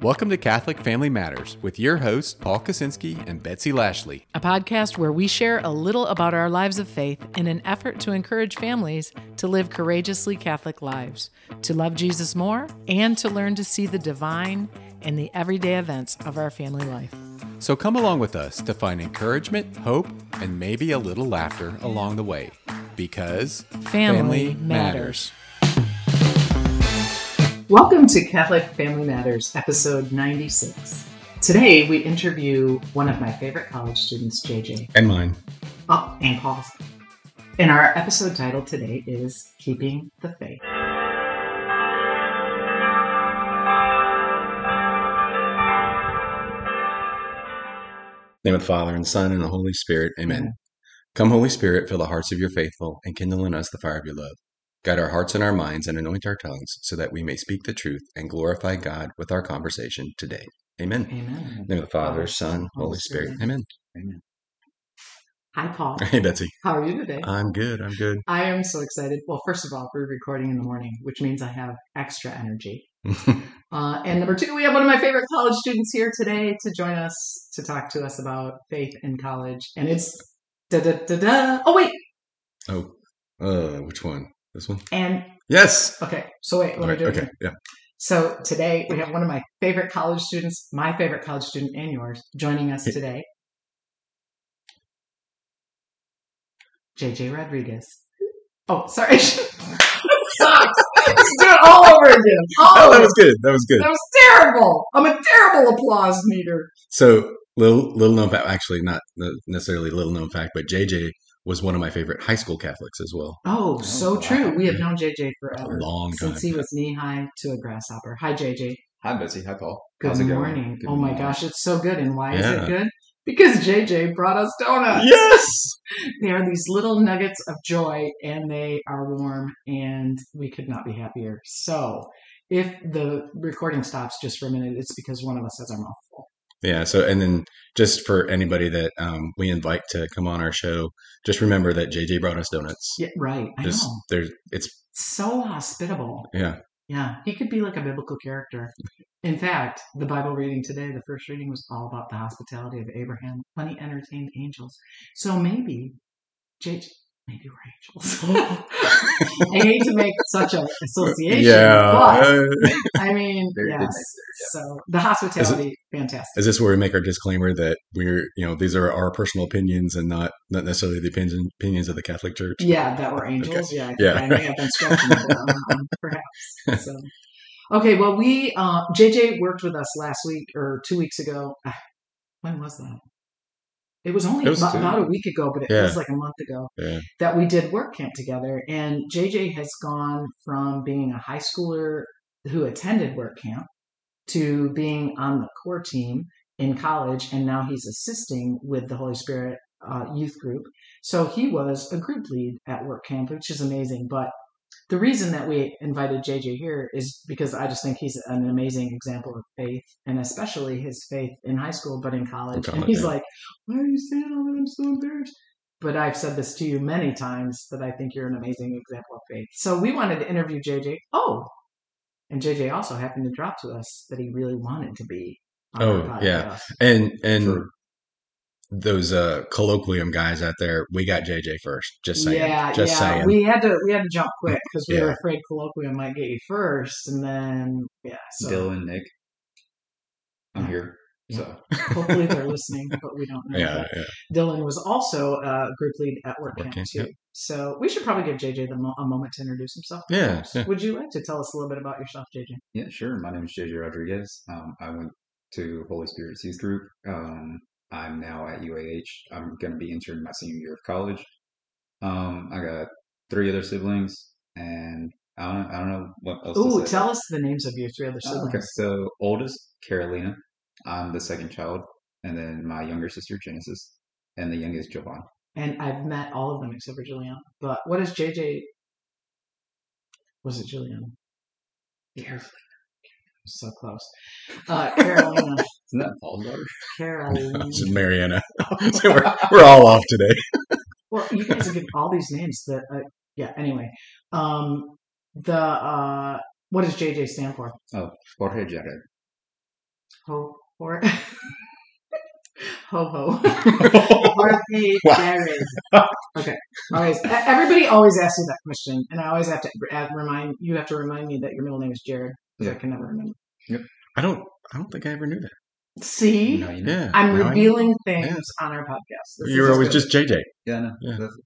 Welcome to Catholic Family Matters with your hosts, Paul Kaczynski and Betsy Lashley. a podcast where we share a little about our lives of faith in an effort to encourage families to live courageously Catholic lives, to love Jesus more, and to learn to see the divine in the everyday events of our family life. So come along with us to find encouragement, hope, and maybe a little laughter along the way. Because Family matters. Welcome to Catholic Family Matters, episode 96. Today we interview one of my favorite college students, JJ. And mine. Oh, and Paul's. And our episode title today is Keeping the Faith. name of the Father and Son and the Holy Spirit. Amen. Amen. Come, Holy Spirit, fill the hearts of your faithful and kindle in us the fire of your love. Guide our hearts and our minds and anoint our tongues so that we may speak the truth and glorify God with our conversation today. Amen. Amen. name of the Father, Son, Holy Spirit. Amen. Hi, Paul. Hey, Betsy. How are you today? I'm good. I'm good. I am so excited. Well, first of all, we're recording in the morning, which means I have extra energy. Uh, and number two, we have one of my favorite college students here today to join us to talk to us about faith in college. And it's da da da da. Oh, wait. oh, uh, which one? This one? And Yes. okay, so wait, let All me right. do it Okay. again. Yeah. So today we have one of my favorite college students, my favorite college student and yours, joining us Hey. today. JJ Rodriguez. Oh, sorry. Let's do it all over again. All Oh, over. that was good. That was good. That was terrible. I'm a terrible applause meter. So, little little known fact, actually not necessarily little known fact, but JJ was one of my favorite high school Catholics as well. Oh, oh so wow. true. We have known JJ forever. A long time. Since he was knee high to a grasshopper. Hi, JJ. Hi, Betsy. Hi, Paul. Good How's morning. Good oh my gosh, it's so good. And why is it good? Because JJ brought us donuts. Yes. They are these little nuggets of joy and they are warm and we could not be happier. So if the recording stops just for a minute, it's because one of us has our mouth full. Yeah. So, and then just for anybody that um, we invite to come on our show, just remember that JJ brought us donuts. Yeah, right. I Just know. there's, it's So hospitable. yeah. Yeah, he could be like a biblical character. In fact, the Bible reading today, the first reading was all about the hospitality of Abraham when he entertained angels. So maybe, JJ, maybe we're angels. I hate to make such an association, Yeah. but I mean, good yes. So the hospitality, fantastic. is this where we make our disclaimer that we're, you know, these are our personal opinions and not not necessarily the opinions opinions of the Catholic Church? Yeah, that were angels. Yeah, I Yeah. I may have been stretching it on that one, perhaps. So, okay, well, we uh, JJ worked with us last week or two weeks ago. Ah, When was that? It was only It was about, about a week ago, but it Yeah. feels like a month ago Yeah. that we did work camp together. And JJ has gone from being a high schooler who attended work camp to being on the core team in college, and now he's assisting with the Holy Spirit uh, youth group. So he was a group lead at work camp, which is amazing. But the reason that we invited JJ here is because I just think he's an amazing example of faith, and especially his faith in high school, but in college. and college, he's yeah. like, "Why are you saying all that? I'm so embarrassed." But I've said this to you many times that I think you're an amazing example of faith. So we wanted to interview JJ. Oh, and JJ also happened to drop to us that he really wanted to be. On Oh, yeah. And and those uh colloquium guys out there, we got JJ first. Just saying. Yeah, just yeah. saying. We had to we had to jump quick because we were afraid colloquium might get you first, and then yeah. So Dylan, Nick. I'm here. So, hopefully they're listening, but we don't know. yeah, yeah. Dylan was also a group lead at work, Work camp camp, too. yep. So we should probably give JJ the mo- a moment to introduce himself. Yeah, yeah. Would you like to tell us a little bit about yourself, JJ? yeah, sure. My name is JJ Rodriguez. Um, I went to Holy spirit youth group. Um, I'm now at UAH. I'm going to be entering my senior year of college. Um, I got three other siblings, and I don't, I don't know what else Ooh, to say. tell us the names of your three other Oh, siblings. okay, so oldest Carolina. I'm the second child, and then my younger sister Genesis, and the youngest Jovan. And I've met all of them except for Juliana. But what is JJ? Was it Juliana? Carolina. So close. Uh, Carolina. Isn't that Paul's daughter? Carolina. This is Mariana. so we're, we're all off today. Well, you guys are giving all these names that, uh, yeah, anyway. Um, the, uh, What does JJ stand for? Oh, Jorge Jared. Ho or ho ho. Jorge Jared. Okay. Always. Everybody always asks you that question, and I always have to add, remind you have to remind me that your middle name is Jared because Yeah. I can never remember. Yep. I don't. I don't think I ever knew that. See, No, you know. Yeah, I'm now I- revealing things on our podcast. This You were always just JJ. Yeah, no. Yeah. That's,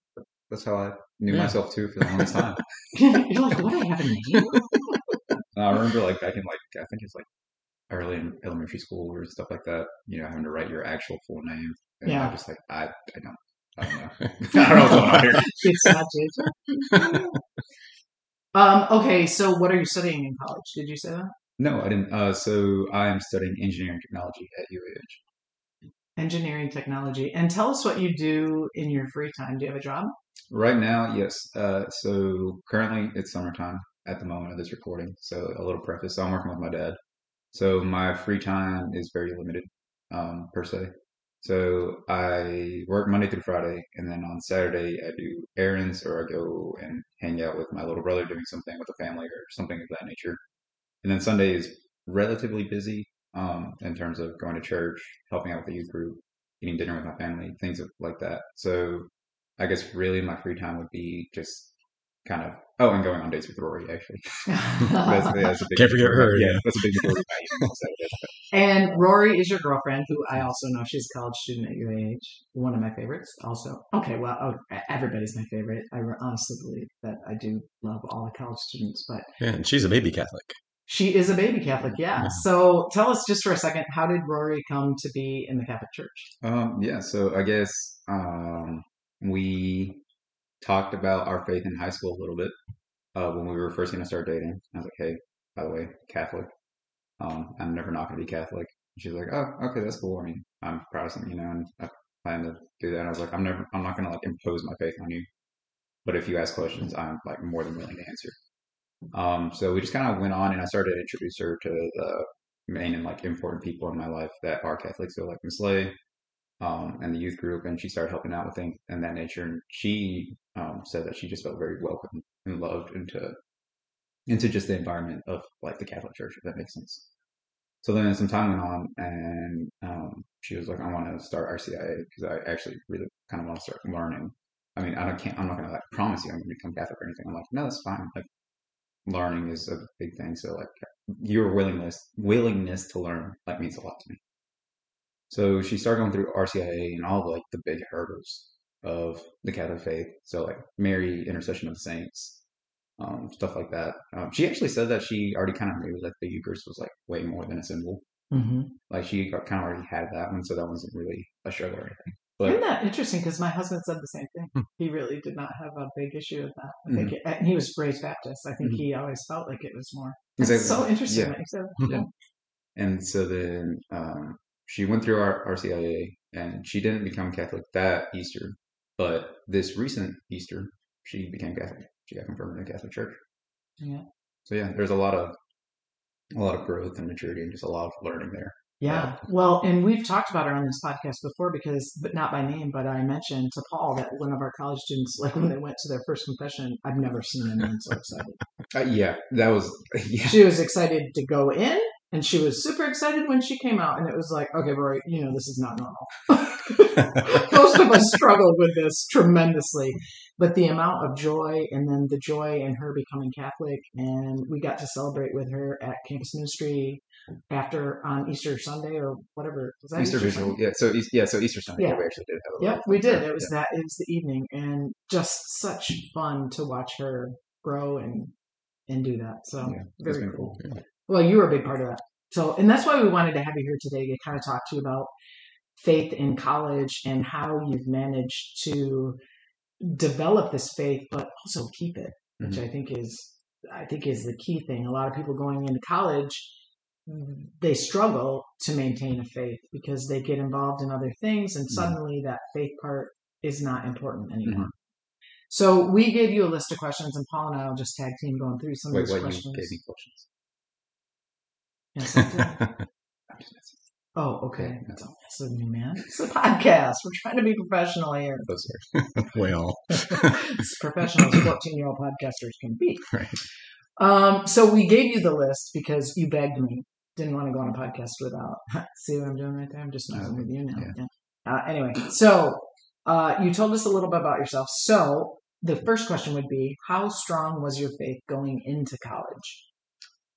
that's how I knew Yeah. myself too for the longest time. You're like, what? I have a name? I remember like back in like I think it's like early in elementary school or stuff like that. You know, having to write your actual full name. And Yeah. I'm just like I I don't I don't know. I don't know what's going on here. It's not JJ. Um. Okay. So, what are you studying in college? Did you say that? No, I didn't. Uh, so I am studying engineering technology at UAH. Engineering technology. And tell us what you do in your free time. Do you have a job? Right now, yes. Uh, so currently it's summertime at the moment of this recording. So a little preface. So I'm working with my dad. So my free time is very limited, um, per se. So I work Monday through Friday, and then on Saturday I do errands or I go and hang out with my little brother doing something with the family or something of that nature. And then Sunday is relatively busy um, in terms of going to church, helping out with the youth group, eating dinner with my family, things like that. So I guess really my free time would be just kind of oh, and going on dates with Rory actually. That's, that's a big Can't forget her, Yeah, yeah. that's a big majority of my evening Saturday. and Rory is your girlfriend, who I also know she's a college student at UAH. One of my favorites, also. Okay, well, oh, everybody's my favorite. I honestly believe that I do love all the college students, but Yeah, and she's a baby Catholic. she is a baby Catholic, yeah. Yeah. So tell us just for a second, how did Rory come to be in the Catholic Church? Um, yeah, so I guess um, we talked about our faith in high school a little bit uh, when we were first going to start dating. I was like, hey, by the way, Catholic. Um, I'm never not going to be Catholic. And she's like, oh, okay, that's cool. I mean, I'm Protestant, you know, and I plan to do that. And I was like, I'm never, I'm not going to like impose my faith on you. But if you ask questions, I'm like more than willing to answer. Um, so we just kind of went on, and I started to introduce her to the main and like important people in my life that are Catholic. So like Miss Lay, um, and the youth group, and she started helping out with things and that nature. And she um, said that she just felt very welcome and loved into into just the environment of like the Catholic Church, if that makes sense. So then some time went on, and um, she was like, "I want to start RCIA because I actually really kind of want to start learning." I mean, I don't can't. I'm not gonna like promise you I'm gonna become Catholic or anything. I'm like, no, that's fine. Like, learning is a big thing. So like, your willingness willingness to learn like means a lot to me. So she started going through RCIA and all of, like the big hurdles of the Catholic faith. So like Mary, intercession of the saints, um, stuff like that. Um, she actually said that she already kind of knew that the Eucharist was like way more than a symbol. Mm-hmm. Like she got, kind of already had that one, so that wasn't really a struggle or anything. Isn't that interesting? Because my husband said the same thing. Hmm. He really did not have a big issue with that. I think, and he was raised Baptist. I think Mhm. he always felt like it was more. It's so interesting Yeah. said. Yeah. And so then um, she went through our RCIA and she didn't become Catholic that Easter, but this recent Easter she became Catholic. She got confirmed in the Catholic Church. Yeah. So yeah, there's a lot of a lot of growth and maturity and just a lot of learning there. Yeah. Well, and we've talked about her on this podcast before because, but not by name, but I mentioned to Paul that one of our college students, like when they went to their first confession, I've never seen anyone so excited. Uh, yeah, that was yeah. She was excited to go in and she was super excited when she came out. And it was like, okay, Rory, you know, this is not normal. Most of us struggled with this tremendously. But the amount of joy and then the joy in her becoming Catholic, and we got to celebrate with her at campus ministry after on Easter Sunday or whatever. Was that Easter visual. Sunday? Yeah, so yeah, so Easter Sunday. Yeah. Yeah, we actually did Yep, we did. It was that. It was the evening, and just such fun to watch her grow and and do that. So Yeah, very cool. cool. Well, you were a big part of that. So, and that's why we wanted to have you here today to kind of talk to you about faith in college and how you've managed to develop this faith, but also keep it, which Mhm. I think is, I think is the key thing. A lot of people going into college, they struggle to maintain a faith because they get involved in other things, and Mhm. suddenly that faith part is not important anymore. Mhm. So we gave you a list of questions, and Paul and I will just tag team going through some Wait, of these questions. gave me questions? Yes, I did. I'm just messing. Oh, okay. Mess with me, man. It's a podcast. We're trying to be professional here. Sorry. well, As professional as 14 year old podcasters can be. Right. Um, so we gave you the list because you begged me. Didn't want to go on a podcast without. See what I'm doing right there? I'm just messing with you now. yeah. Yeah. Uh, anyway, so uh, you told us a little bit about yourself. So the first question would be, how strong was your faith going into college?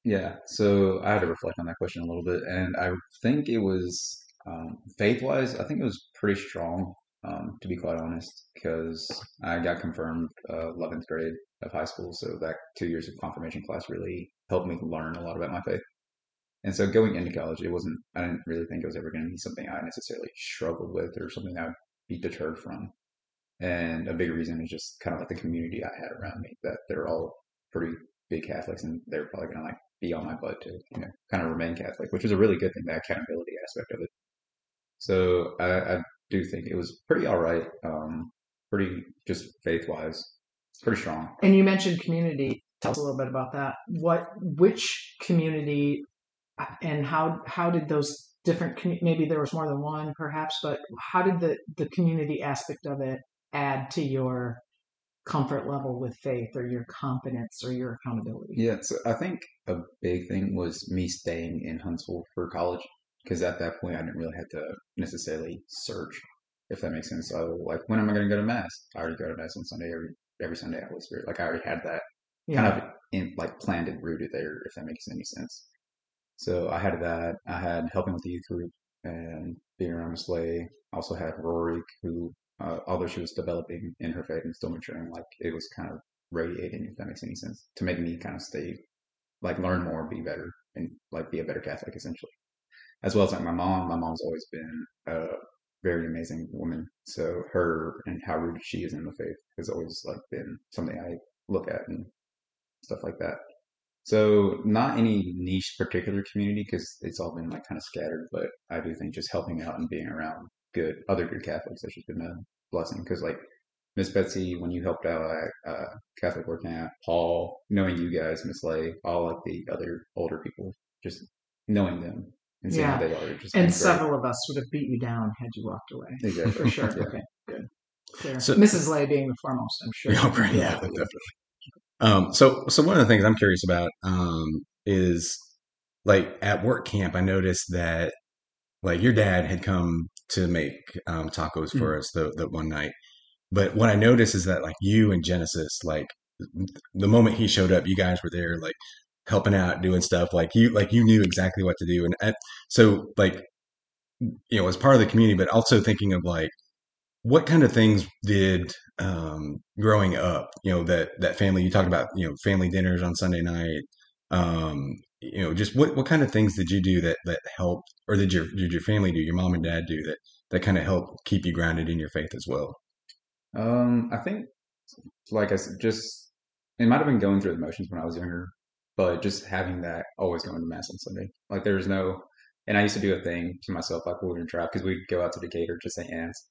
Yeah, so I had to reflect on that question a little bit, and I think it was um, faith-wise, I think it was pretty strong, um, to be quite honest, because I got confirmed uh, 11th grade of high school, so that two years of confirmation class really helped me learn a lot about my faith. And so going into college, it wasn't, I didn't really think it was ever going to be something I necessarily struggled with or something I would be deterred from. And a big reason is just kind of like the community I had around me, that they're all pretty big Catholics and they're probably going to like be on my butt to, you know, kind of remain Catholic, which is a really good thing, the accountability aspect of it. So I, I do think it was pretty all right, um, pretty just faith wise, pretty strong. And you mentioned community. Tell us a little bit about that. What, which community, and how how did those different maybe there was more than one perhaps, but how did the the community aspect of it add to your comfort level with faith or your confidence or your accountability? Yeah, so I think a big thing was me staying in Huntsville for college because at that point I didn't really have to necessarily search, if that makes sense. So like, when am I going to go to mass? I already go to mass on Sunday every every Sunday. I was spirit like I already had that Yeah. kind of in like planned and rooted there, if that makes any sense. So I had that. I had helping with the youth group and being around Miss Lay. I also had Rory, who, uh, although she was developing in her faith and still maturing, like it was kind of radiating, if that makes any sense, to make me kind of stay, like learn more, be better, and like be a better Catholic essentially. As well as like my mom. My mom's always been a very amazing woman. So her and how rooted she is in the faith has always like been something I look at and stuff like that. So not any niche particular community because it's all been like kind of scattered, but I do think just helping out and being around good other good Catholics has just been a blessing because like Miss Betsy, when you helped out at uh, Catholic Work Camp, Paul, knowing you guys, Miss Lay, all like the other older people, just knowing them and seeing Yeah. how they are, just and been great. several of us would have beat you down had you walked away. exactly For sure. Yeah. Okay, good. Clear. So- Mrs. Lay being the foremost, I'm sure. Yeah, right, yeah, definitely. Um, so, so one of the things I'm curious about um, is like at work camp, I noticed that like your dad had come to make um, tacos for us the, the one night. But what I noticed is that like you and Genesis, like the moment he showed up, you guys were there, like helping out, doing stuff. Like you, like you knew exactly what to do. And at, so, like, you know, as part of the community, but also thinking of like what kind of things did um, growing up, you know, that that family you talked about, you know, family dinners on Sunday night, um, you know, just what what kind of things did you do that that helped, or did your did your family do, your mom and dad do that that kind of helped keep you grounded in your faith as well? Um, I think, like I said, just it might have been going through the motions when I was younger, but just having that always going to mass on Sunday. Like there's no, and I used to do a thing to myself like we were in trap because we'd go out to Decatur to St. Anne's,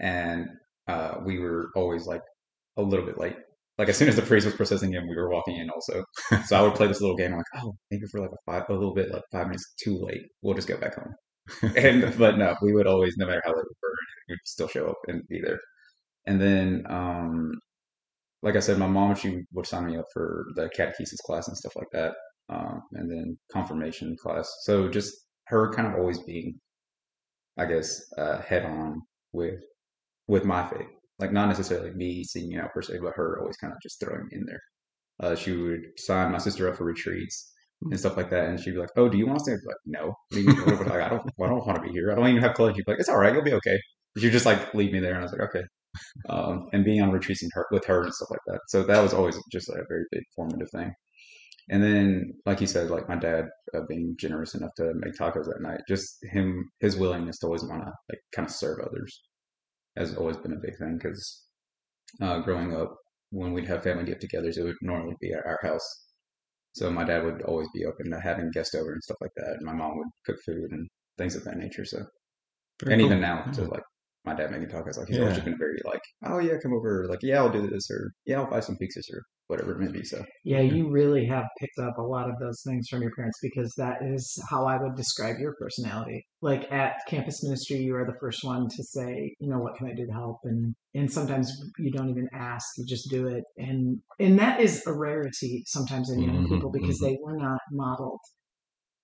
and uh, we were always like a little bit late. Like as soon as the priest was processing him, we were walking in also. So I would play this little game. I'm like, oh, maybe for like a five, a little bit, like five minutes too late. We'll just go back home. and but no, we would always, no matter how late we were, we'd still show up and be there. And then, um, like I said, my mom she would sign me up for the catechesis class and stuff like that, um, and then confirmation class. So just her kind of always being, I guess, uh, head on with with my faith, like not necessarily me seeking it out per se, but her always kind of just throwing me in there. Uh, she would sign my sister up for retreats and stuff like that, and she'd be like, "Oh, do you want to stay?" I'd be like, "No, like, I don't, I don't want to be here. I don't even have clothes." She'd be like, "It's all right, you'll be okay." She'd just like leave me there, and I was like, "Okay." um, and being on retreats her, with her and stuff like that. So that was always just a very big formative thing. And then, like you said, like my dad uh, being generous enough to make tacos that night, just him, his willingness to always want to like kind of serve others has always been a big thing. Because uh, growing up, when we'd have family get-togethers, it would normally be at our house. So my dad would always be open to having guests over and stuff like that. And my mom would cook food and things of that nature. So Very and cool. even now, to Yeah. like my dad making tacos, like he's always Yeah. just been very like, oh yeah, come over, like yeah, I'll do this, or yeah, I'll buy some pizzas, or whatever it may be. So Yeah, you really have picked up a lot of those things from your parents because that is how I would describe your personality. Like at campus ministry, you are the first one to say, you know, what can I do to help? And and sometimes you don't even ask, you just do it. And and that is a rarity sometimes in young Mhm, people because they were not modeled.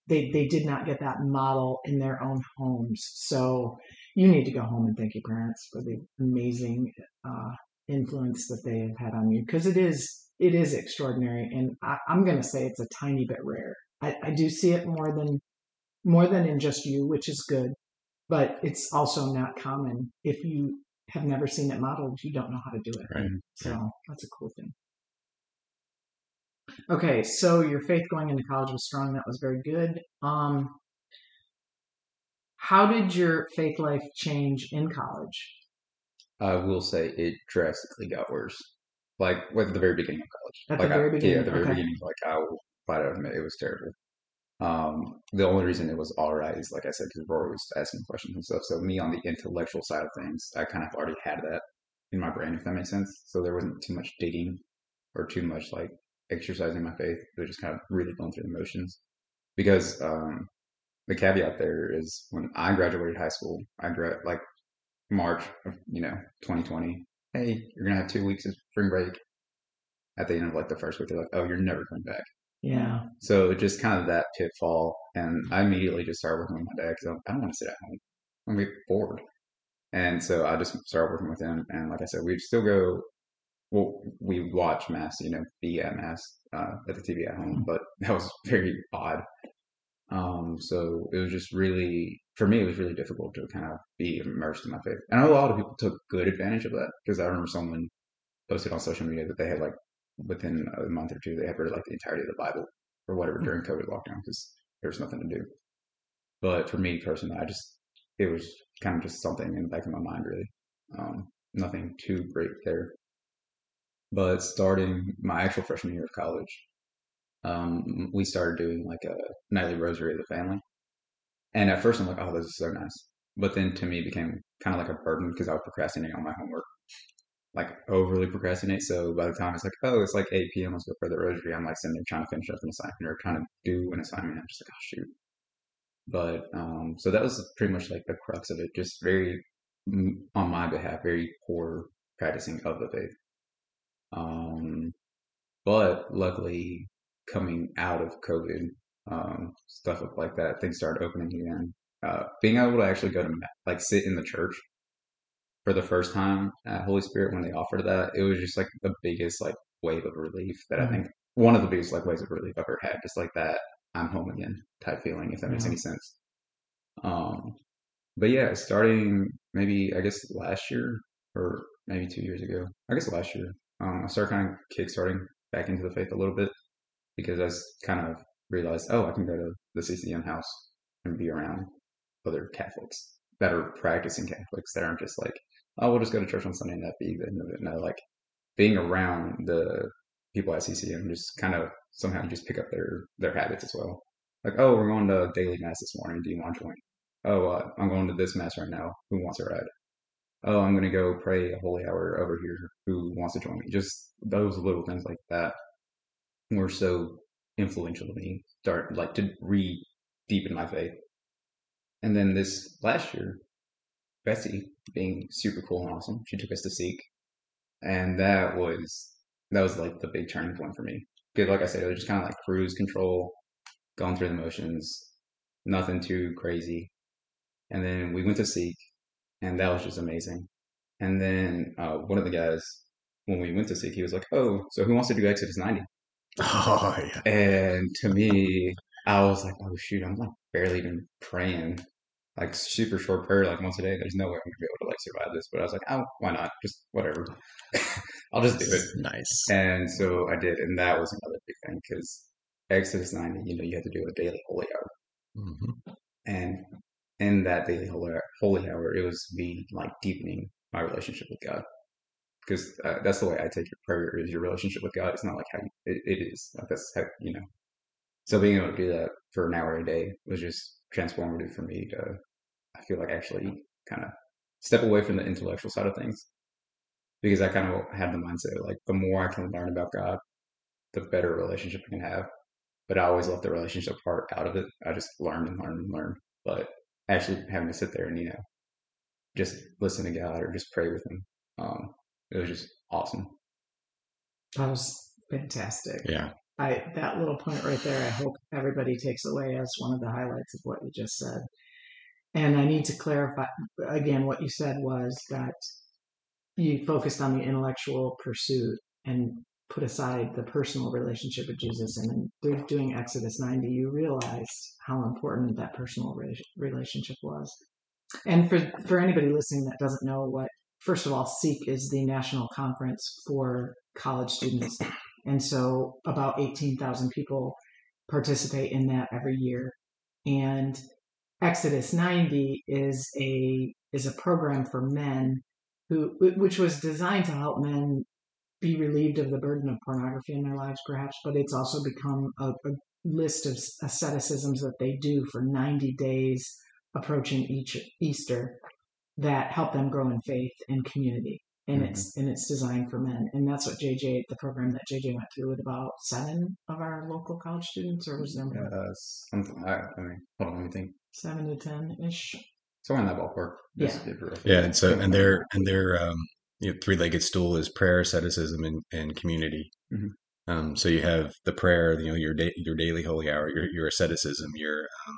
They they did not get that model in their own homes. So you need to go home and thank your parents for the amazing uh, influence that they have had on you because it is it is extraordinary and I, i'm going to say it's a tiny bit rare. I, I do see it more than more than in just you which is good but it's also not common. If you have never seen it modeled you don't know how to do it. Right. so that's a cool thing. Okay so your faith going into college was strong. That was very good. Um how did your faith life change in college? I will say it drastically got worse. Like at the very beginning of college. At the like very I, beginning, Yeah, at the very okay. beginning. Like I will flat out admit it was terrible. Um, the only reason it was all right is like I said, because Rory was asking questions and stuff. So me on the intellectual side of things, I kind of already had that in my brain, if that makes sense. So there wasn't too much digging or too much like exercising my faith. It was just kind of really going through the motions. Because um, the caveat there is when I graduated high school, I grad like March of you know 2020. Hey, you're gonna have two weeks of spring break. At the end of like the first week, they're like, "Oh, you're never coming back." yeah So just kind of that pitfall, and I immediately just started working with my dad because I don't want to sit at home. I'm gonna be bored, and so I just started working with him. And like I said, we'd still go. Well, we watch mass, you know, be at mass uh, at the TV at home, but that was very odd. Um, so it was just really, for me, it was really difficult to kind of be immersed in my faith. And a lot of people took good advantage of that because I remember someone posted on social media that they had like within a month or two they had read like the entirety of the Bible or whatever during COVID lockdown because there was nothing to do. But for me personally, I just it was kind of just something in the back of my mind really. Um, nothing too great there. But starting my actual freshman year of college, um, we started doing like a nightly rosary of the family. And at first I'm like, oh, this is so nice. But then to me it became kind of like a burden because I would procrastinate on my homework like overly procrastinate. So by the time it's like, oh, it's like 8 p.m. Let's go for the rosary. I'm like sitting there trying to finish up an assignment or trying to do an assignment. I'm just like, oh shoot. But um, so that was pretty much like the crux of it. Just very mm, on my behalf, very poor practicing of the faith. Um, but luckily, coming out of COVID, um, stuff like that, things started opening again. Uh, being able to actually go to like sit in the church for the first time at Holy Spirit when they offered that, it was just like the biggest like wave of relief that I Mhm. think one of the biggest like waves of relief I've ever had. Just like that I'm home again type feeling, if that makes Yeah. any sense. Um, but yeah, starting maybe I guess last year or maybe two years ago, I guess last year, um, I started kind of kickstarting back into the faith a little bit because I kind of realized, oh, I can go to the CCM house and be around other Catholics that are practicing Catholics that aren't just like, oh, we'll just go to church on Sunday and that be the end of it. No, like being around the people at CCM just kind of somehow just pick up their their habits as well. Like, oh, we're going to daily mass this morning. Do you want to join? Oh, uh, I'm going to this mass right now. Who wants a ride? Oh, I'm going to go pray a holy hour over here. Who wants to join me? Just those little things like that were so influential to me. Start like to re deepen my faith. And then this last year, Betsy, being super cool and awesome, she took us to Seek, and that was that was like the big turning point for me. Because, like I said, it was just kind of like cruise control, going through the motions, nothing too crazy. And then we went to Seek, and that was just amazing. And then uh, one of the guys, when we went to Seek, he was like, "Oh, so who wants to do Exodus 90?" Oh yeah. And to me, I was like, oh shoot, I'm like barely even praying, like super short prayer, like once a day. There's no way I'm gonna be able to like survive this. But I was like, oh, why not? Just whatever. I'll just do it. Nice. And so I did, and that was another big thing because Exodus 90, you know, you have to do a daily holy hour, hmm and in that daily holy hour, it was me like deepening my relationship with God. Because uh, that's the way I take your prayer is your relationship with God. It's not like how you, it, it is. Like that's how you know. So being able to do that for an hour a day was just transformative for me to, I feel like actually kind of step away from the intellectual side of things. Because I kind of had the mindset like the more I can learn about God, the better relationship I can have. But I always left the relationship part out of it. I just learned and learned and learned. But actually having to sit there and you know just listen to God or just pray with Him, um, it was just awesome. That was fantastic. Yeah. I that little point right there, I hope everybody takes away as one of the highlights of what you just said. And I need to clarify again what you said was that you focused on the intellectual pursuit and put aside the personal relationship with Jesus. And then through doing Exodus 90, you realized how important that personal relationship was. And for, for anybody listening that doesn't know what, first of all, SEEK is the national conference for college students. And so about 18,000 people participate in that every year. And Exodus 90 is a is a program for men who which was designed to help men be relieved of the burden of pornography in their lives perhaps but it's also become a, a list of asceticisms that they do for 90 days approaching each Easter that help them grow in faith and community and mm-hmm. it's and it's designed for men. And that's what jj the program that jj went through with about seven of our local college students or was there more? Uh, something I, I mean hold on let me think. Seven to ten ish somewhere in that ballpark. Yeah. yeah and so and their and their um you know, three-legged stool is prayer asceticism and, and community. Mm-hmm. um so you have the prayer you know your day your daily holy hour your your asceticism your um,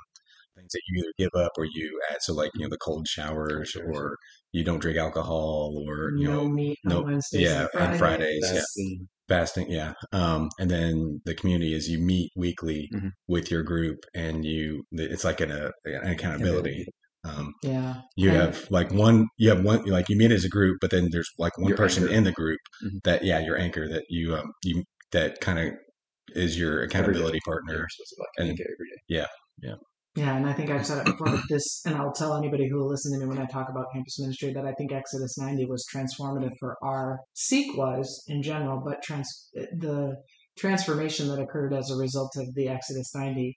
things that you either give up or you add. So like you know the cold showers, or you don't drink alcohol, or you no know meat no Wednesdays yeah Fridays. on Fridays, yeah. Fasting, yeah. Um, and then the community is you meet weekly mm-hmm. with your group, and you it's like an, a, an accountability. Um, yeah, you and, have like one, you have one, like you meet as a group, but then there's like one person anchor. in the group mm-hmm. that, yeah, your anchor that you, um, you that kind of is your accountability partner. And yeah, yeah. Yeah, and I think I've said it before. This, and I'll tell anybody who will listen to me when I talk about campus ministry that I think Exodus 90 was transformative for our Seek was in general, but trans the transformation that occurred as a result of the Exodus 90.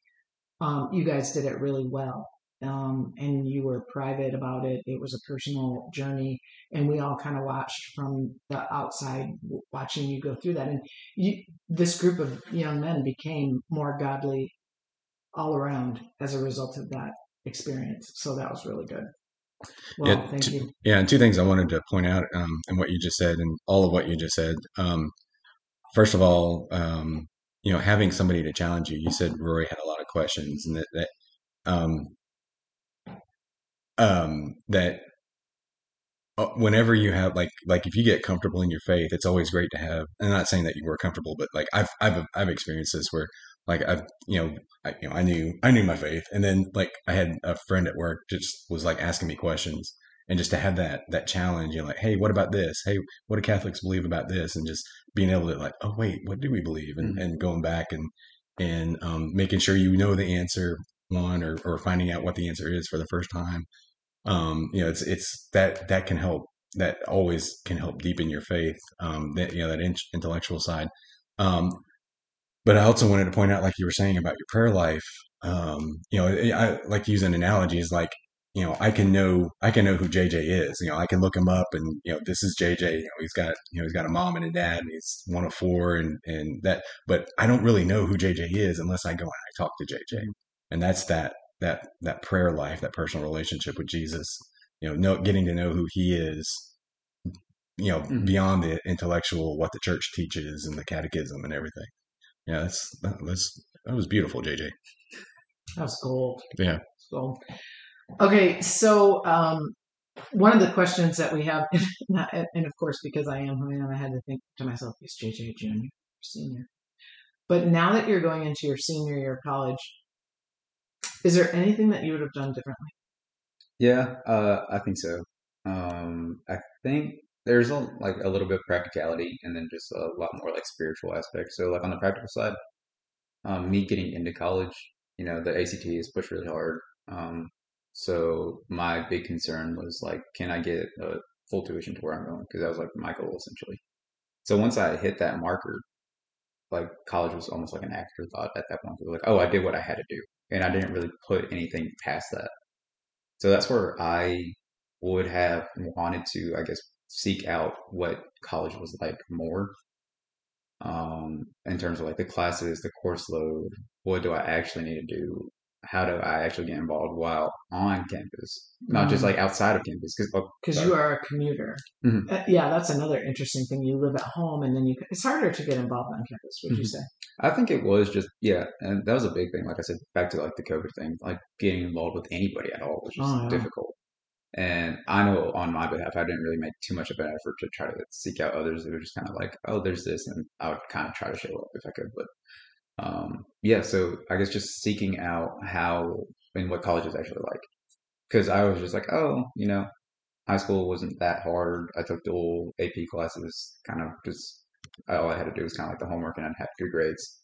Um, you guys did it really well, um, and you were private about it. It was a personal journey, and we all kind of watched from the outside, watching you go through that. And you, this group of young men became more godly all around as a result of that experience. So that was really good. Well, yeah, thank two, you. Yeah, and two things I wanted to point out um, in what you just said and all of what you just said. Um, first of all, um, you know, having somebody to challenge you. You said Rory had a lot of questions, and that that um, um, that uh, whenever you have like like if you get comfortable in your faith, it's always great to have. I'm not saying that you were comfortable, but like I've I've I've experienced this where like I've you know I, you know I knew I knew my faith, and then like I had a friend at work just was like asking me questions, and just to have that that challenge, you know, like hey, what about this? Hey, what do Catholics believe about this? And just being able to like, oh wait, what do we believe? And mm-hmm. and going back and and um, making sure you know the answer one or or finding out what the answer is for the first time. Um, you know, it's it's that that can help. That always can help deepen your faith. Um, that you know that in- intellectual side. Um, but I also wanted to point out, like you were saying about your prayer life, um, you know, I like to use an analogy is like, you know, I can know, I can know who JJ is. You know, I can look him up and, you know, this is JJ. You know, he's got, you know, he's got a mom and a dad and he's one of four and, and that, but I don't really know who JJ is unless I go and I talk to JJ. Mm-hmm. And that's that, that, that prayer life, that personal relationship with Jesus, you know, know, getting to know who he is, you know, mm-hmm. beyond the intellectual, what the church teaches and the catechism and everything yeah, that's that was that was beautiful, JJ. That was gold. Yeah. So, okay, so um, one of the questions that we have, and of course, because I am who I am, I had to think to myself, is JJ junior, senior? But now that you're going into your senior year of college, is there anything that you would have done differently? Yeah, uh, I think so. Um, I think there's a, like a little bit of practicality and then just a lot more like spiritual aspects. So like on the practical side, um, me getting into college, you know, the ACT is pushed really hard. Um, so my big concern was like, can I get a full tuition to where I'm going? Because that was like my goal essentially. So once I hit that marker, like college was almost like an afterthought at that point. It was like, oh, I did what I had to do, and I didn't really put anything past that. So that's where I would have wanted to, I guess, seek out what college was like more. um, in terms of like the classes, the course load. What do I actually need to do? How do I actually get involved while on campus, not just Mhm. like outside of campus? Because because you are a commuter. Mhm. Uh, yeah, that's another interesting thing. You live at home, and then you it's harder to get involved on campus. Would you Mhm. say? I think it was just yeah, and that was a big thing. Like I said, back to like the COVID thing, like getting involved with anybody at all was just Oh, yeah. difficult. And I know on my behalf, I didn't really make too much of an effort to try to seek out others. It was just kind of like, oh, there's this, and I would kind of try to show up if I could. But um, yeah, so I guess just seeking out how and what college is actually like, because I was just like, oh, you know, high school wasn't that hard. I took dual AP classes, kind of just all I had to do was kind of like the homework, and I'd have good grades.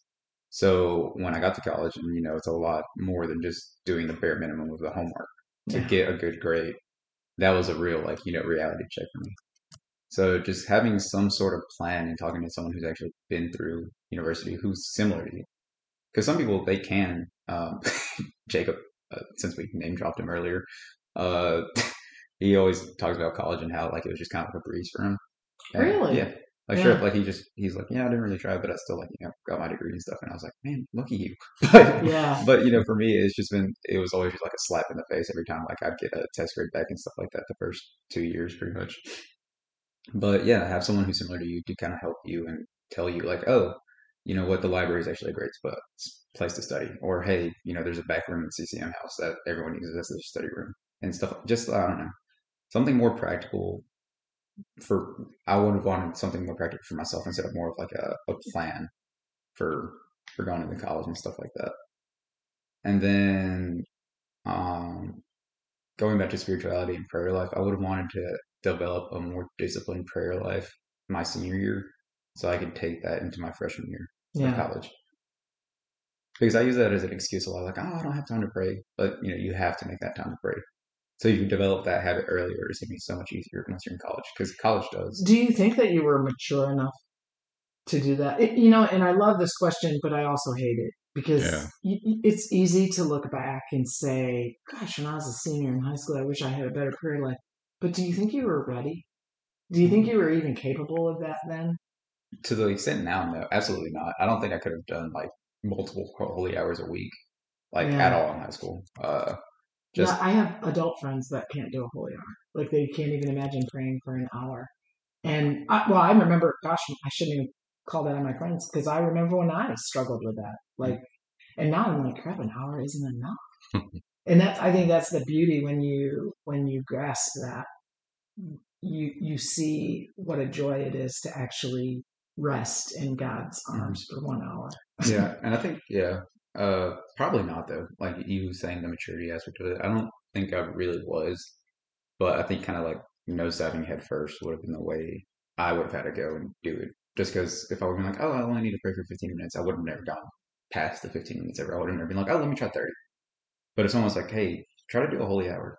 So when I got to college, and you know, it's a lot more than just doing the bare minimum of the homework to Yeah. get a good grade. That was a real like you know reality check for me. So just having some sort of plan and talking to someone who's actually been through university who's similar to you, because some people they can. Um, Jacob, uh, since we name dropped him earlier, uh, he always talks about college and how like it was just kind of like a breeze for him. And, Really? Yeah. Like Yeah. sure, like he just he's like, yeah, I didn't really try, but I still like you know got my degree and stuff. And I was like, man, look at you. But Yeah. but you know, for me, it's just been it was always just like a slap in the face every time like I'd get a test grade back and stuff like that the first two years, pretty much. But yeah, have someone who's similar to you to kind of help you and tell you like, oh, you know what, the library is actually a great spot, place to study, or hey, you know, there's a back room in CCM House that everyone uses as their study room and stuff. Just I don't know, something more practical. For I would have wanted something more practical for myself instead of more of like a, a plan for for going into college and stuff like that. And then um, going back to spirituality and prayer life, I would have wanted to develop a more disciplined prayer life my senior year so I could take that into my freshman year of college. Because I use that as an excuse a lot, like, oh, I don't have time to pray. But, you know, you have to make that time to pray. So you can develop that habit earlier. It's going to be so much easier once you're in college because college does. Do you think that you were mature enough to do that? It- you know, and I love this question, but I also hate it because Yeah. y- it's easy to look back and say, "Gosh, when I was a senior in high school, I wish I had a better prayer life." But do you think you were ready? Do you think you were even capable of that then? To the extent now, no, absolutely not. I don't think I could have done like multiple holy hours a week, like Yeah. at all in high school. Uh, just yeah, I have adult friends that can't do a holy hour. Like they can't even imagine praying for an hour. And I, well, I remember, gosh, I shouldn't even call that on my friends because I remember when I struggled with that. Like, and now I'm like, crap, an hour isn't enough. and that's, I think that's the beauty when you when you grasp that. You you see what a joy it is to actually rest in God's mm-hmm. arms for one hour. yeah, and I think yeah, uh, probably not though. Like you saying the maturity aspect of it, I don't think I really was, but I think kind of like nose diving head first would have been the way I would have had to go and do it. Just because if I would have been like, oh, I only need to pray for 15 minutes, I would have never gone past the 15 minutes ever. I would have never been like, oh, let me try 30. But if someone's like, hey, try to do a holy hour,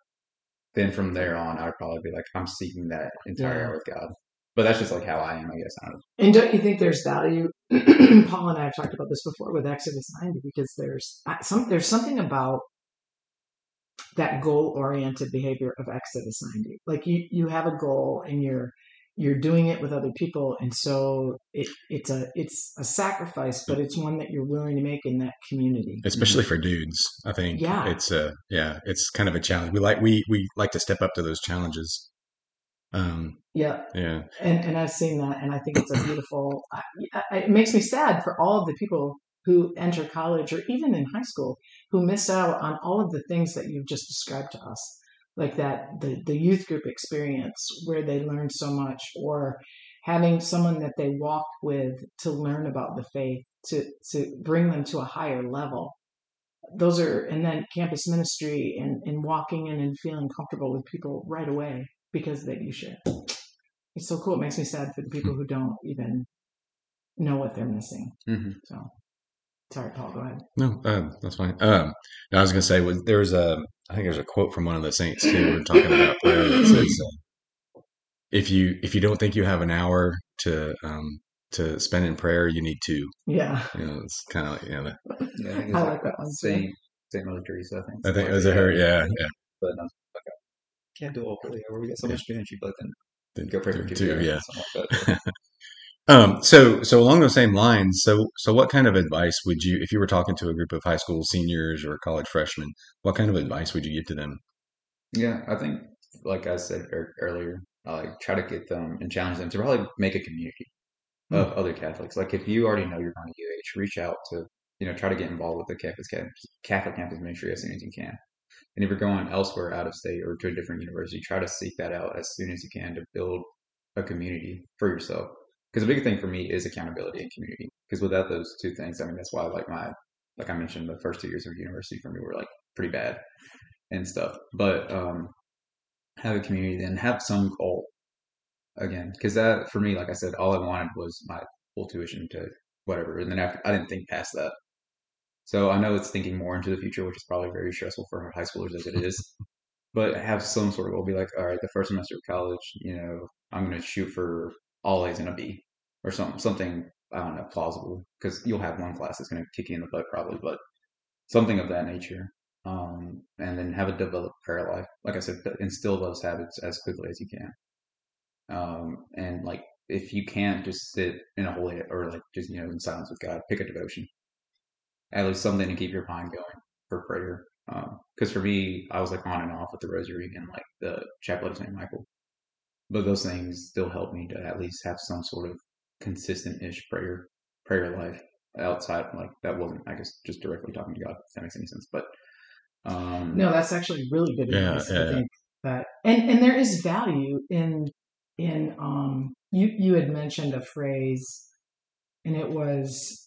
then from there on, I would probably be like, I'm seeking that entire Yeah. hour with God. But that's just like how I am, I guess. I don't And don't you think there's value? Paul and I have talked about this before with Exodus 90 because there's some there's something about that goal oriented behavior of Exodus 90. Like you you have a goal and you're you're doing it with other people and so it, it's a it's a sacrifice but it's one that you're willing to make in that community especially for dudes. I think Yeah. it's a yeah, it's kind of a challenge. We like we we like to step up to those challenges. Um, yeah yeah, and and I've seen that, and I think it's a beautiful. I, I, it makes me sad for all of the people who enter college or even in high school who miss out on all of the things that you've just described to us, like that the the youth group experience where they learn so much, or having someone that they walk with to learn about the faith to to bring them to a higher level. Those are and then campus ministry and and walking in and feeling comfortable with people right away because that you share it's so cool. It makes me sad for the people who don't even know what they're missing. hmm So, sorry, Paul. Go ahead. no, um, that's fine. Um, no, I was gonna say was there was a I think there's a quote from one of the saints too. We We're talking about prayer that says, uh, "If you if you don't think you have an hour to um to spend in prayer, you need two." Yeah, You know, it's kind of like you know. the- Yeah, I I it's like that one. too. Saint Saint Mother Teresa. I think. I think it was a her. Yeah, yeah. But um, okay. Can't do all holy hour. We got so Yeah. much energy, but then The- go pray for the two. two, yeah. like. Um, so, so along those same lines, so, so what kind of advice would you, if you were talking to a group of high school seniors or college freshmen, what kind of advice would you give to them? Yeah, I think, like I said ear- earlier, uh, like try to get them and challenge them to probably make a community of other Catholics. Like if you already know you're going to UH, reach out to, you know, try to get involved with the campus, Catholic campus ministry as soon as you can. And if you're going elsewhere out of state or to a different university, try to seek that out as soon as you can to build a community for yourself. Because the big thing for me is accountability and community. Because without those two things, I mean, that's why like my, like I mentioned, the first two years of university for me were like pretty bad and stuff. But um, have a community, then have some goal again. Because that for me, like I said, all I wanted was my full tuition to whatever, and then after I didn't think past that. So I know it's thinking more into the future, which is probably very stressful for high schoolers as it is. But have some sort of goal. Be like, all right, the first semester of college, you know, I'm going to shoot for all A's and a B, or something, something I don't know, plausible. Because you'll have one class that's going to kick you in the butt probably, but something of that nature. Um, and then have a developed prayer life. Like I said, instill those habits as quickly as you can. Um, and like if you can't just sit in a holy hour like just you know in silence with God, pick a devotion. At least something to keep your mind going for prayer. Because um, for me, I was like on and off with the Rosary and like the Chaplet of Saint Michael, but those things still help me to at least have some sort of consistent-ish prayer prayer life outside like that wasn't I guess just directly talking to God if that makes any sense. But um, no, that's actually really good advice. Yeah, I yeah. think that, and and there is value in in um you you had mentioned a phrase, and it was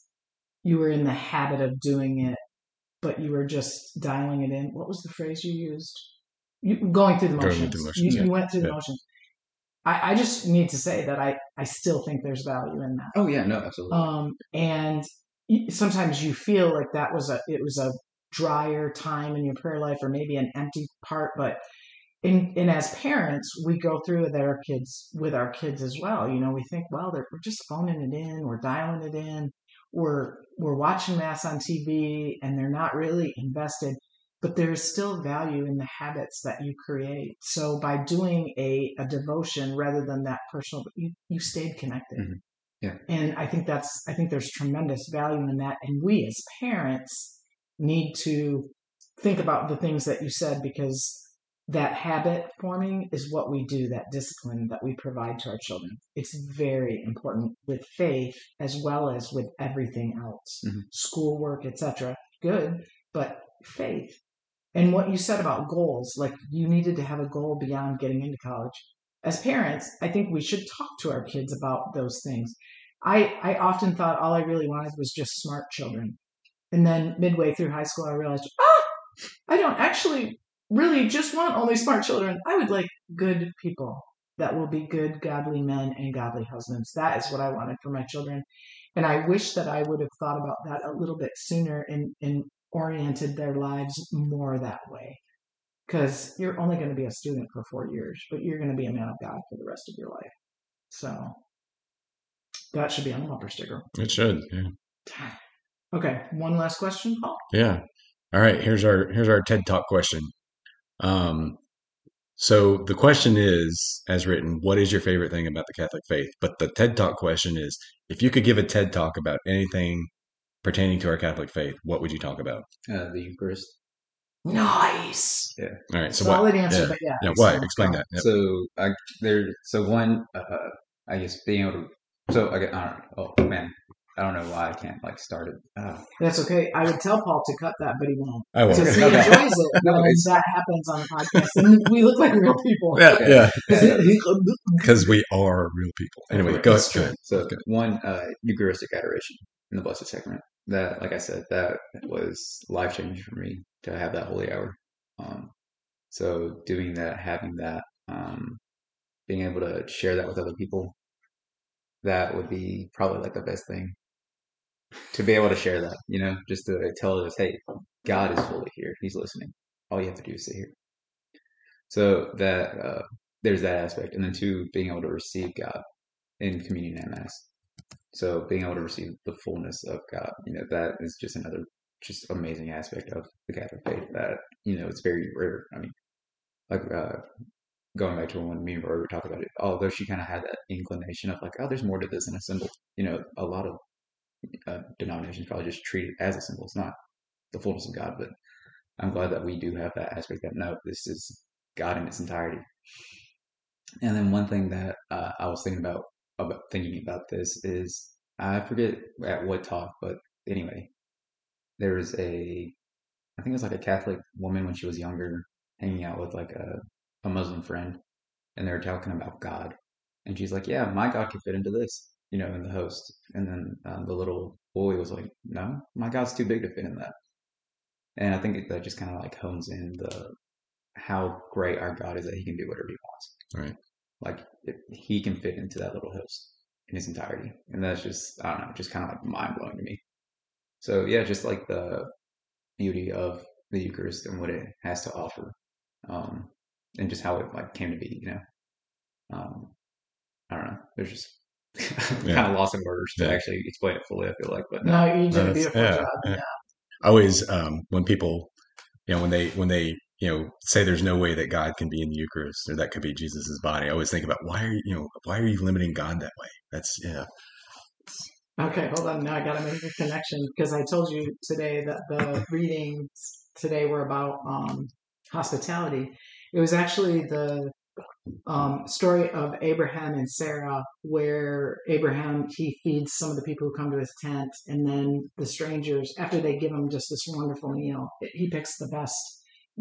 you were in the habit of doing it, but you were just dialing it in. What was the phrase you used? You going through the Going motions. through the motions, you, yeah. you went through the motions. I, I just need to say that I I still think there's value in that. oh yeah, no, absolutely. um, and sometimes you feel like that was a it was a drier time in your prayer life or maybe an empty part but in, and as parents we go through with our kids with our kids as well you know we think well they're, we're just phoning it in we're dialing it in we're we're watching mass on tv and they're not really invested but there's still value in the habits that you create so by doing a, a devotion rather than that personal you, you stayed connected Mhm. Yeah. and i think that's i think there's tremendous value in that and we as parents need to think about the things that you said because that habit forming is what we do that discipline that we provide to our children. It's very important with faith as well as with everything else. Mhm. schoolwork etc good but faith. And what you said about goals like you needed to have a goal beyond getting into college. As parents i think we should talk to our kids about those things. I i often thought all i really wanted was just smart children. And then midway through high school i realized ah! I don't actually really just want only smart children i would like good people that will be good godly men and godly husbands that is what i wanted for my children and i wish that i would have thought about that a little bit sooner and and oriented their lives more that way because you're only going to be a student for four years but you're going to be a man of god for the rest of your life so that should be on the bumper sticker It should. Yeah. okay one last question paul Yeah. All right. Here's our here's our TED Talk question. Um, so the question is, as written, what is your favorite thing about the Catholic faith? But the TED Talk question is, if you could give a TED Talk about anything pertaining to our Catholic faith, what would you talk about? Uh, the Eucharist. nice Yeah. All right. So solid what? answer Yeah. but yeah Yeah. Why? Explain that. Yep. So I there. So one, uh, I guess being able to. So I get. I don't, oh man, I don't know why I can't like start it. Uh, That's okay. I would tell Paul to cut that, but he won't. I won't. Because he Okay. enjoys it No, when it's- that happens on the podcast. And we look like real people. Yeah. Yeah. Because we are real people. Anyway, go ahead. That's Go true. ahead. So one, uh, Eucharistic adoration in the Blessed Sacrament. That, like I said, that was life changing for me to have that holy hour. Um, so doing that, having that, um, being able to share that with other people, that would be probably like the best thing to be able to share that. You know, just to tell us, hey, God is fully here. He's listening. All you have to do is sit here. So that uh, there's that aspect, and then two, being able to receive God in communion and mass. So being able to receive the fullness of God, you know, that is just another just amazing aspect of the Catholic faith that, you know, it's very rare. I mean, like uh going back to when me and Roy were talking about it, although she kind of had that inclination of like, oh, there's more to this than a symbol. You know, a lot of uh, denominations probably just treat it as a symbol. It's not the fullness of God, but I'm glad that we do have that aspect that no, this is God in its entirety. And then one thing that uh, I was thinking about about thinking about this is I forget at what talk, but anyway, there was a I think it was like a Catholic woman when she was younger, hanging out with like a, a Muslim friend, and they were talking about God, and she's like, "Yeah, my God can fit into this," you know, in the host, and then um, the little boy was like, "No, my God's too big to fit in that," and I think that just kind of like hones in the how great our God is that He can do whatever He wants. Right. Like it, He can fit into that little host in His entirety, and that's just I don't know, just kind of like mind blowing to me. So yeah, just like the beauty of the Eucharist and what it has to offer, um, and just how it like came to be. You know, um, I don't know. There's just Yeah. kind of lost in words to Yeah. actually explain it fully. I feel like, but No, you did a beautiful yeah, job. yeah. Yeah. I always um, when people you know when they when they you know say there's no way that God can be in the Eucharist or that could be Jesus's body. I always think about why are you you know why are you limiting God that way? That's yeah Okay, hold on. Now I got to make a connection because I told you today that the readings today were about um, hospitality. It was actually the um, story of Abraham and Sarah, where Abraham he feeds some of the people who come to his tent, and then the strangers, after they give him just this wonderful meal, he picks the best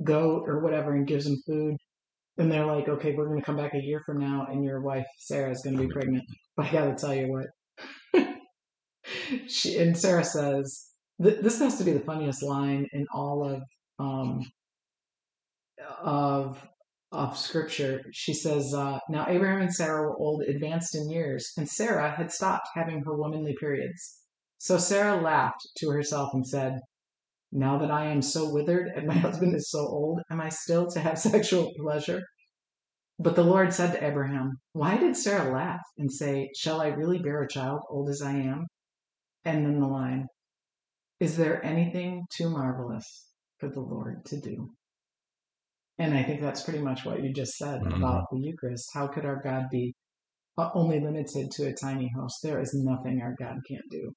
goat or whatever and gives them food. And they're like, "Okay, we're going to come back a year from now, and your wife Sarah is going to be pregnant." But I got to tell you what. she and Sarah says th- this has to be the funniest line in all of um, of of scripture. She says, uh, "Now Abraham and Sarah were old, advanced in years, and Sarah had stopped having her womanly periods. So Sarah laughed to herself and said." Now that I am so withered and my husband is so old, am I still to have sexual pleasure? But the Lord said to Abraham, Why did Sarah laugh and say, Shall I really bear a child, old as I am? And then the line, Is there anything too marvelous for the Lord to do? And I think that's pretty much what you just said Mhm. about the Eucharist. How could our God be uh, only limited to a tiny host? There is nothing our God can't do.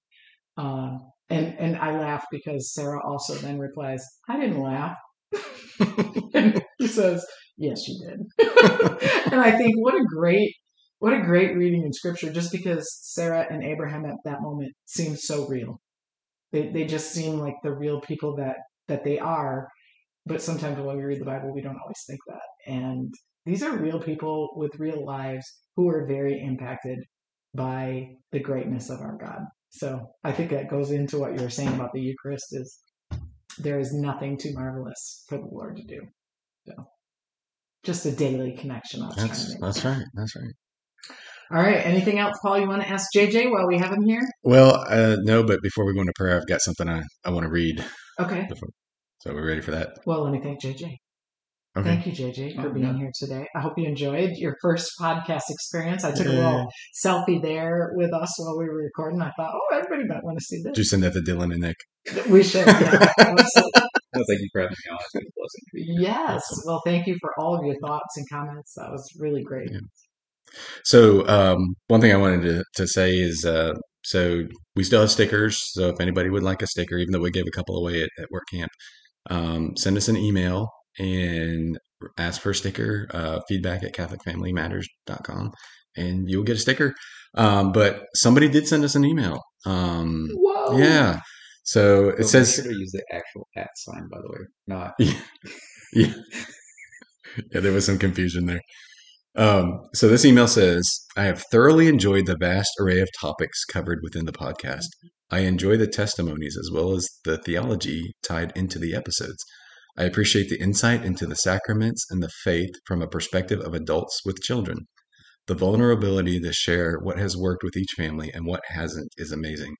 Uh, and and I laugh because Sarah also then replies, "I didn't laugh." and he says, "Yes, you did." and I think what a great what a great reading in Scripture, just because Sarah and Abraham at that moment seem so real. They they just seem like the real people that that they are. But sometimes when we read the Bible, we don't always think that. And these are real people with real lives who are very impacted by the greatness of our God. So I think that goes into what you were saying about the Eucharist is there is nothing too marvelous for the Lord to do. So just a daily connection I was trying to that's make. that's right that's right. All right. Anything else, Paul, you want to ask JJ while we have him here? Well, uh, no, but before we go into prayer, I've got something I, I want to read. Okay. So we're ready for that? Well, let me thank JJ. Okay. Thank you, JJ, for Oh, being yeah. here today. I hope you enjoyed your first podcast experience. I took a little selfie there with us while we were recording. I thought, oh, everybody might want to see Did this. you send that to Dylan and Nick? We should. Yeah, absolutely. well, thank you for having me on. It's been a blessing to be here. Yes. Well, thank you for all of your thoughts and comments. That was really great. Yeah. So um, one thing I wanted to, to say is uh, so we still have stickers. So if anybody would like a sticker, even though we gave a couple away at, at work camp, um, send us an email and ask for a sticker, uh, feedback at catholicfamilymatters.com and you'll get a sticker. Um, but somebody did send us an email. Um, Whoa. yeah. So it But says, make sure to use the actual at sign, by the way, not yeah, yeah. yeah, there was some confusion there. Um, so this email says, I have thoroughly enjoyed the vast array of topics covered within the podcast. I enjoy the testimonies as well as the theology tied into the episodes. I appreciate the insight into the sacraments and the faith from a perspective of adults with children. The vulnerability to share what has worked with each family and what hasn't is amazing.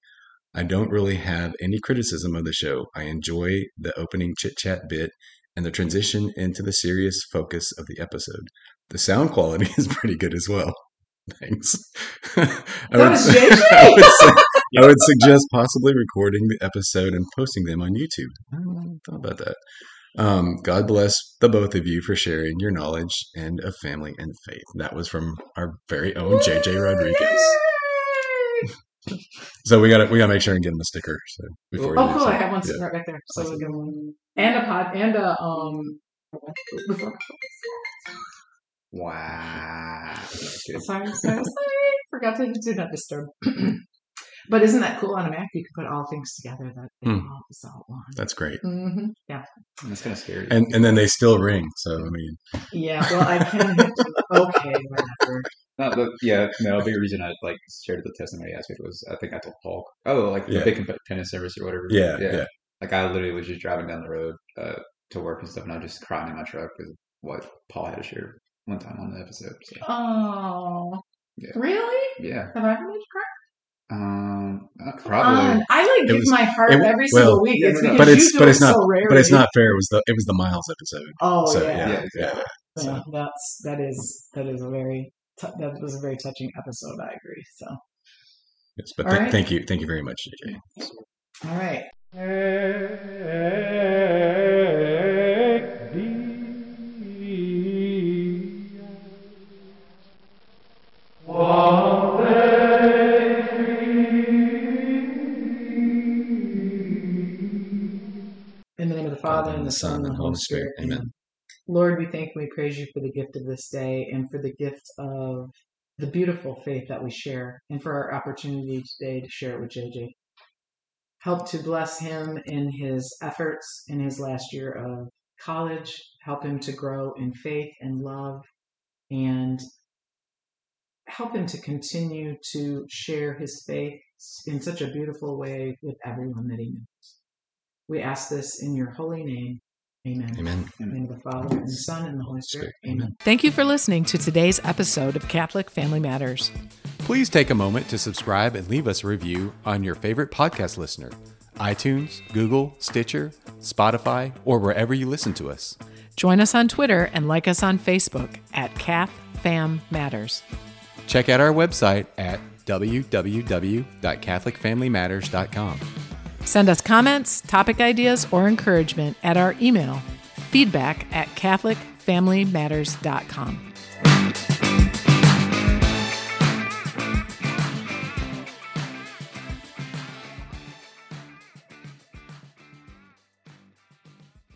I don't really have any criticism of the show. I enjoy the opening chit chat bit and the transition into the serious focus of the episode. The sound quality is pretty good as well. Thanks. I That was su- JJ? I would, su- I would suggest possibly recording the episode and posting them on YouTube. I don't know, thought about that. Um, God bless the both of you for sharing your knowledge and of family and faith. That was from our very own JJ Rodriguez. So we got to we got to make sure and get him a sticker. So before Oh, cool! I have one Yeah. right back there, so we'll give him one. And a pod, and a um. Wow. Sorry, sorry, sorry. Forgot to do not disturb. but isn't that cool on a Mac? You can put all things together that they Hmm. all is all one. That's great. hmm Yeah, That's kind of scary. And and then they still ring. So I mean, yeah. Well, I can. okay, whatever. No, but yeah, no, a big reason I like shared the testimony aspect was I think I told Paul, oh, like Yeah. the big tennis service or whatever. yeah, yeah. Like I literally was just driving down the road uh, to work and stuff, and I was just crying in my truck because what Paul had to share one time on the episode. So, Oh, Yeah. really? yeah, Have I ever made you cry? um, uh, probably. on. I like give was- my heart it- every well, single week. yeah, It's no, no. But it's but it's not so but it's not fair. It was the it was the Miles episode. Oh So yeah. yeah, Yeah, yeah. So, Yeah, that's that is that is a very t- that was a very touching episode. I agree. So, yes, but th- right. thank you, thank you very much, JJ. all right. Father and the Son and the Holy Spirit. Amen. Lord, we thank and we praise you for the gift of this day and for the gift of the beautiful faith that we share and for our opportunity today to share it with JJ. Help to bless him in his efforts in his last year of college. Help him to grow in faith and love and help him to continue to share his faith in such a beautiful way with everyone that he knows. We ask this in your holy name. Amen. Amen. In the name of the Father and the Son and the Holy Spirit. Amen. Thank you for listening to today's episode of Catholic Family Matters. Please take a moment to subscribe and leave us a review on your favorite podcast listener iTunes, Google, Stitcher, Spotify, or wherever you listen to us. Join us on Twitter and like us on Facebook at Cath Fam Matters. Check out our website at www.catholicfamilymatters.com. Send us comments, topic ideas, or encouragement at our email feedback at catholicfamilymatters.com.